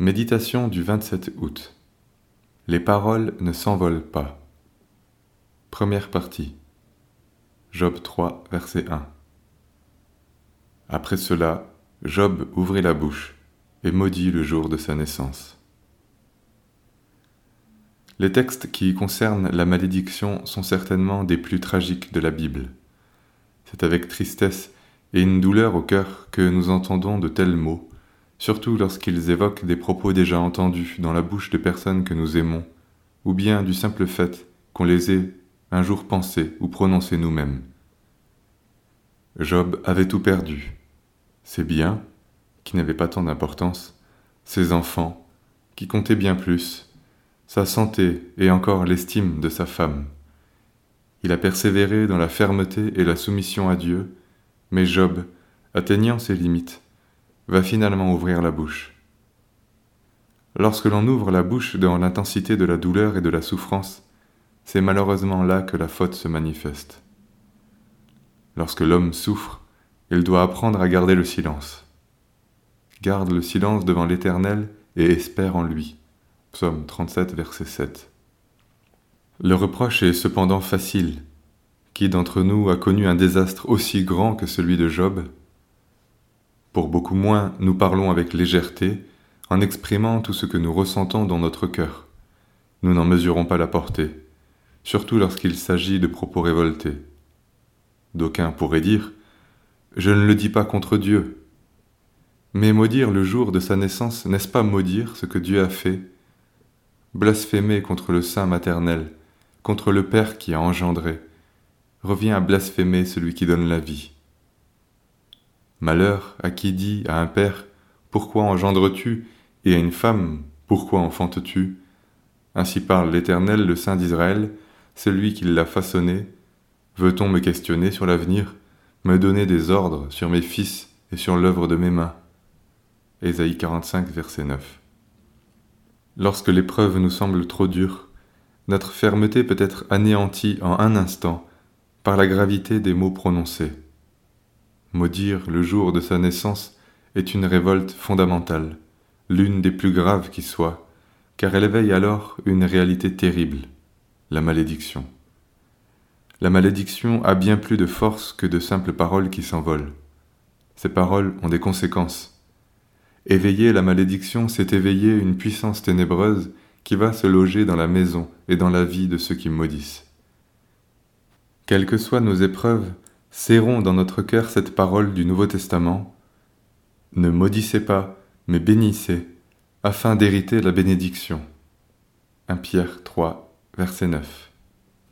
Méditation du 27 août. Les paroles ne s'envolent pas. Première partie. Job 3, verset 1. Après cela, Job ouvrit la bouche et maudit le jour de sa naissance. Les textes qui concernent la malédiction sont certainement des plus tragiques de la Bible. C'est avec tristesse et une douleur au cœur que nous entendons de tels mots, surtout lorsqu'ils évoquent des propos déjà entendus dans la bouche de personnes que nous aimons, ou bien du simple fait qu'on les ait un jour pensés ou prononcés nous-mêmes. Job avait tout perdu. Ses biens, qui n'avaient pas tant d'importance, ses enfants, qui comptaient bien plus, sa santé et encore l'estime de sa femme. Il a persévéré dans la fermeté et la soumission à Dieu, mais Job, atteignant ses limites, va finalement ouvrir la bouche. Lorsque l'on ouvre la bouche dans l'intensité de la douleur et de la souffrance, c'est malheureusement là que la faute se manifeste. Lorsque l'homme souffre, il doit apprendre à garder le silence. Garde le silence devant l'Éternel et espère en lui. Psaume 37, verset 7. Le reproche est cependant facile. Qui d'entre nous a connu un désastre aussi grand que celui de Job? Pour beaucoup moins, nous parlons avec légèreté, en exprimant tout ce que nous ressentons dans notre cœur. Nous n'en mesurons pas la portée, surtout lorsqu'il s'agit de propos révoltés. D'aucuns pourraient dire Je ne le dis pas contre Dieu. Mais maudire le jour de sa naissance, n'est-ce pas maudire ce que Dieu a fait? Blasphémer contre le Saint maternel, contre le Père qui a engendré, revient à blasphémer celui qui donne la vie. Malheur à qui dit à un Père Pourquoi engendres-tu? Et à une femme Pourquoi enfantes-tu? Ainsi parle l'Éternel, le Saint d'Israël, celui qui l'a façonné. Veut-on me questionner sur l'avenir, me donner des ordres sur mes fils et sur l'œuvre de mes mains? Ésaïe 45, verset 9. Lorsque l'épreuve nous semble trop dure, notre fermeté peut être anéantie en un instant par la gravité des mots prononcés. Maudire le jour de sa naissance est une révolte fondamentale, l'une des plus graves qui soit, car elle éveille alors une réalité terrible, la malédiction. La malédiction a bien plus de force que de simples paroles qui s'envolent. Ces paroles ont des conséquences, Éveiller la malédiction, c'est éveiller une puissance ténébreuse qui va se loger dans la maison et dans la vie de ceux qui maudissent. Quelles que soient nos épreuves, serrons dans notre cœur cette parole du Nouveau Testament. Ne maudissez pas, mais bénissez, afin d'hériter la bénédiction. 1 Pierre 3, verset 9.